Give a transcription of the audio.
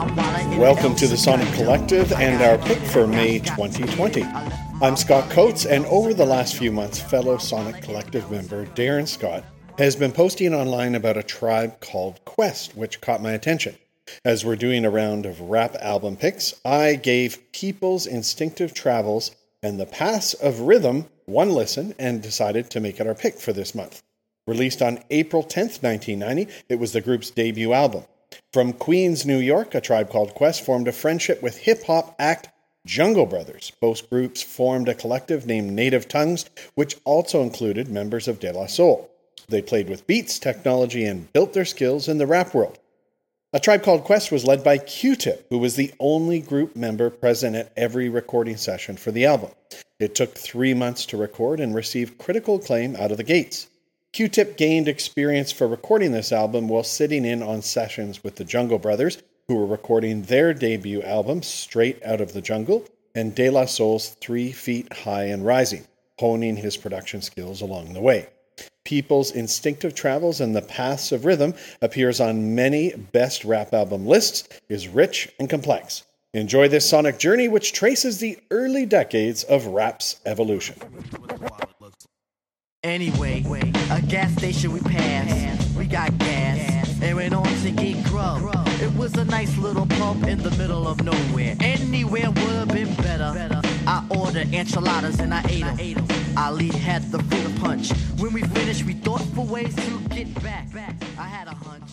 Welcome to the Sonic Collective and our pick for May 2020. I'm Scott Coates, and over the last few months, fellow Sonic Collective member Darren Scott has been posting online about a tribe called Quest, which caught my attention. As we're doing a round of rap album picks, I gave People's Instinctive Travels and The Paths of Rhythm one listen and decided to make it our pick for this month. Released on April 10th, 1990, it was the group's debut album. From Queens, New York, a tribe called Quest formed a friendship with hip hop act Jungle Brothers. Both groups formed a collective named Native Tongues, which also included members of De La Soul. They played with beats, technology, and built their skills in the rap world. A tribe called Quest was led by Q Tip, who was the only group member present at every recording session for the album. It took three months to record and received critical acclaim out of the gates. Q Tip gained experience for recording this album while sitting in on sessions with the Jungle Brothers, who were recording their debut album, Straight Out of the Jungle, and De La Soul's Three Feet High and Rising, honing his production skills along the way. People's Instinctive Travels and the Paths of Rhythm appears on many best rap album lists, is rich and complex. Enjoy this sonic journey, which traces the early decades of rap's evolution. Anyway, a gas station we passed. We got gas and went on to get grub. It was a nice little pump in the middle of nowhere. Anywhere would have been better. I ordered enchiladas and I ate them. Ali had the fruit punch. When we finished, we thought for ways to get back. I had a hunch.